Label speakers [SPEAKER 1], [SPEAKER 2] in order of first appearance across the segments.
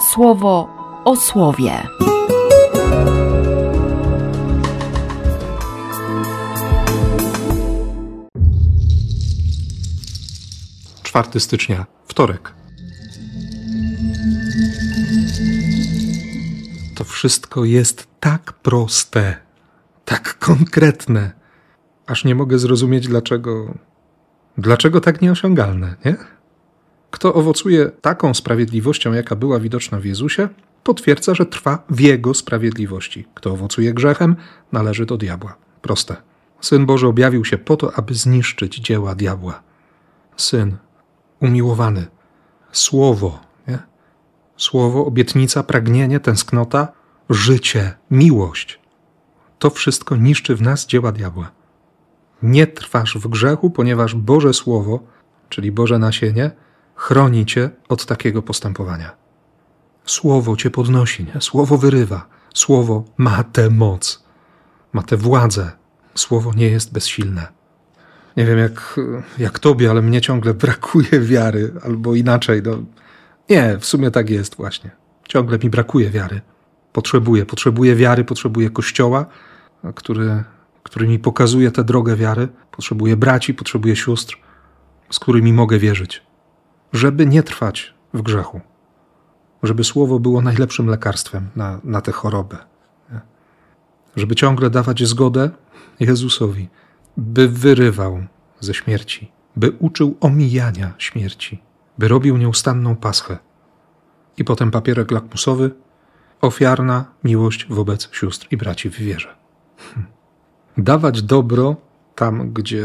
[SPEAKER 1] słowo o słowie.
[SPEAKER 2] 4 stycznia, wtorek. To wszystko jest tak proste, tak konkretne, aż nie mogę zrozumieć, dlaczego. Dlaczego tak nieosiągalne, nie? Kto owocuje taką sprawiedliwością, jaka była widoczna w Jezusie, potwierdza, że trwa w Jego sprawiedliwości. Kto owocuje grzechem, należy do diabła. Proste. Syn Boży objawił się po to, aby zniszczyć dzieła diabła. Syn, umiłowany, słowo, nie? Słowo, obietnica, pragnienie, tęsknota, życie, miłość. To wszystko niszczy w nas dzieła diabła. Nie trwasz w grzechu, ponieważ Boże Słowo, czyli Boże nasienie, chroni cię od takiego postępowania. Słowo cię podnosi, nie? Słowo wyrywa. Słowo ma tę moc, ma tę władzę. Słowo nie jest bezsilne. Nie wiem jak, jak tobie, ale mnie ciągle brakuje wiary, albo inaczej. No, nie, w sumie tak jest właśnie. Ciągle mi brakuje wiary. Potrzebuję, potrzebuję wiary, potrzebuję kościoła, który, który mi pokazuje tę drogę wiary. Potrzebuję braci, potrzebuję sióstr, z którymi mogę wierzyć, żeby nie trwać w grzechu, żeby słowo było najlepszym lekarstwem na, na tę chorobę, żeby ciągle dawać zgodę Jezusowi, by wyrywał ze śmierci, by uczył omijania śmierci, by robił nieustanną paschę. I potem papierek lakmusowy, ofiarna miłość wobec sióstr i braci w wierze. Hm. Dawać dobro tam, gdzie,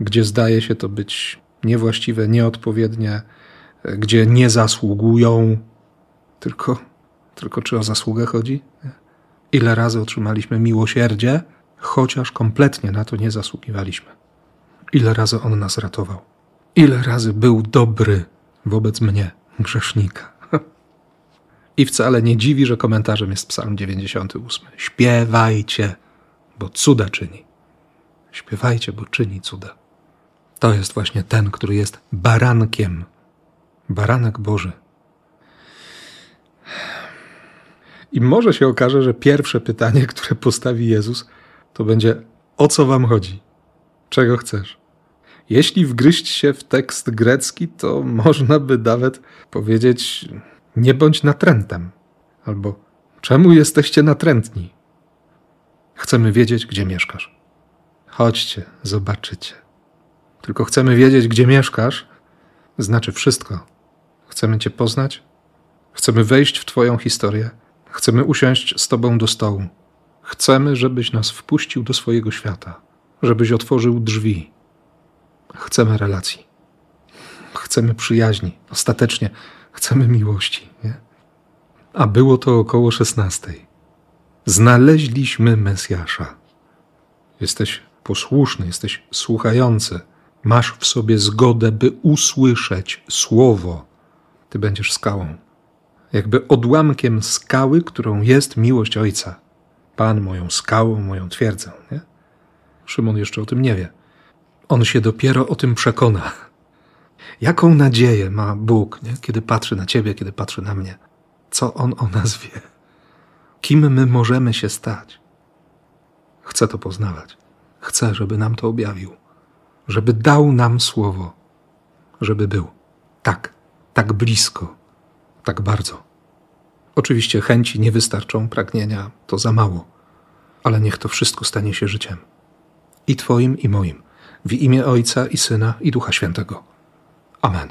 [SPEAKER 2] gdzie zdaje się to być niewłaściwe, nieodpowiednie, gdzie nie zasługują, tylko, tylko czy o zasługę chodzi? Ile razy otrzymaliśmy miłosierdzie, chociaż kompletnie na to nie zasługiwaliśmy. Ile razy On nas ratował. Ile razy był dobry wobec mnie, grzesznika. I wcale nie dziwi, że komentarzem jest Psalm 98. Śpiewajcie, bo cuda czyni. Śpiewajcie, bo czyni cuda. To jest właśnie ten, który jest barankiem. Baranek Boży. I może się okaże, że pierwsze pytanie, które postawi Jezus, to będzie: O co wam chodzi? Czego chcesz? Jeśli wgryźć się w tekst grecki, to można by nawet powiedzieć: Nie bądź natrętem, albo czemu jesteście natrętni? Chcemy wiedzieć, gdzie mieszkasz. Chodźcie, zobaczycie. Tylko chcemy wiedzieć, gdzie mieszkasz, znaczy wszystko. Chcemy Cię poznać, chcemy wejść w Twoją historię, chcemy usiąść z Tobą do stołu. Chcemy, żebyś nas wpuścił do swojego świata, żebyś otworzył drzwi. Chcemy relacji. Chcemy przyjaźni. Ostatecznie chcemy miłości. Nie? A było to około szesnastej. Znaleźliśmy Mesjasza. Jesteś posłuszny, jesteś słuchający. Masz w sobie zgodę, by usłyszeć słowo. Ty będziesz skałą. Jakby odłamkiem skały, którą jest miłość Ojca. Pan moją skałą, moją twierdzą. Nie? Szymon jeszcze o tym nie wie. On się dopiero o tym przekona. Jaką nadzieję ma Bóg, nie? kiedy patrzy na Ciebie, kiedy patrzy na mnie? Co On o nas wie? Kim my możemy się stać? Chcę to poznawać. Chcę, żeby nam to objawił. Żeby dał nam słowo. Żeby był tak, tak blisko, tak bardzo. Oczywiście chęci nie wystarczą, pragnienia to za mało, ale niech to wszystko stanie się życiem. I Twoim, i moim. W imię Ojca i Syna i Ducha Świętego. Amen.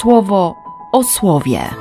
[SPEAKER 1] Słowo o słowie.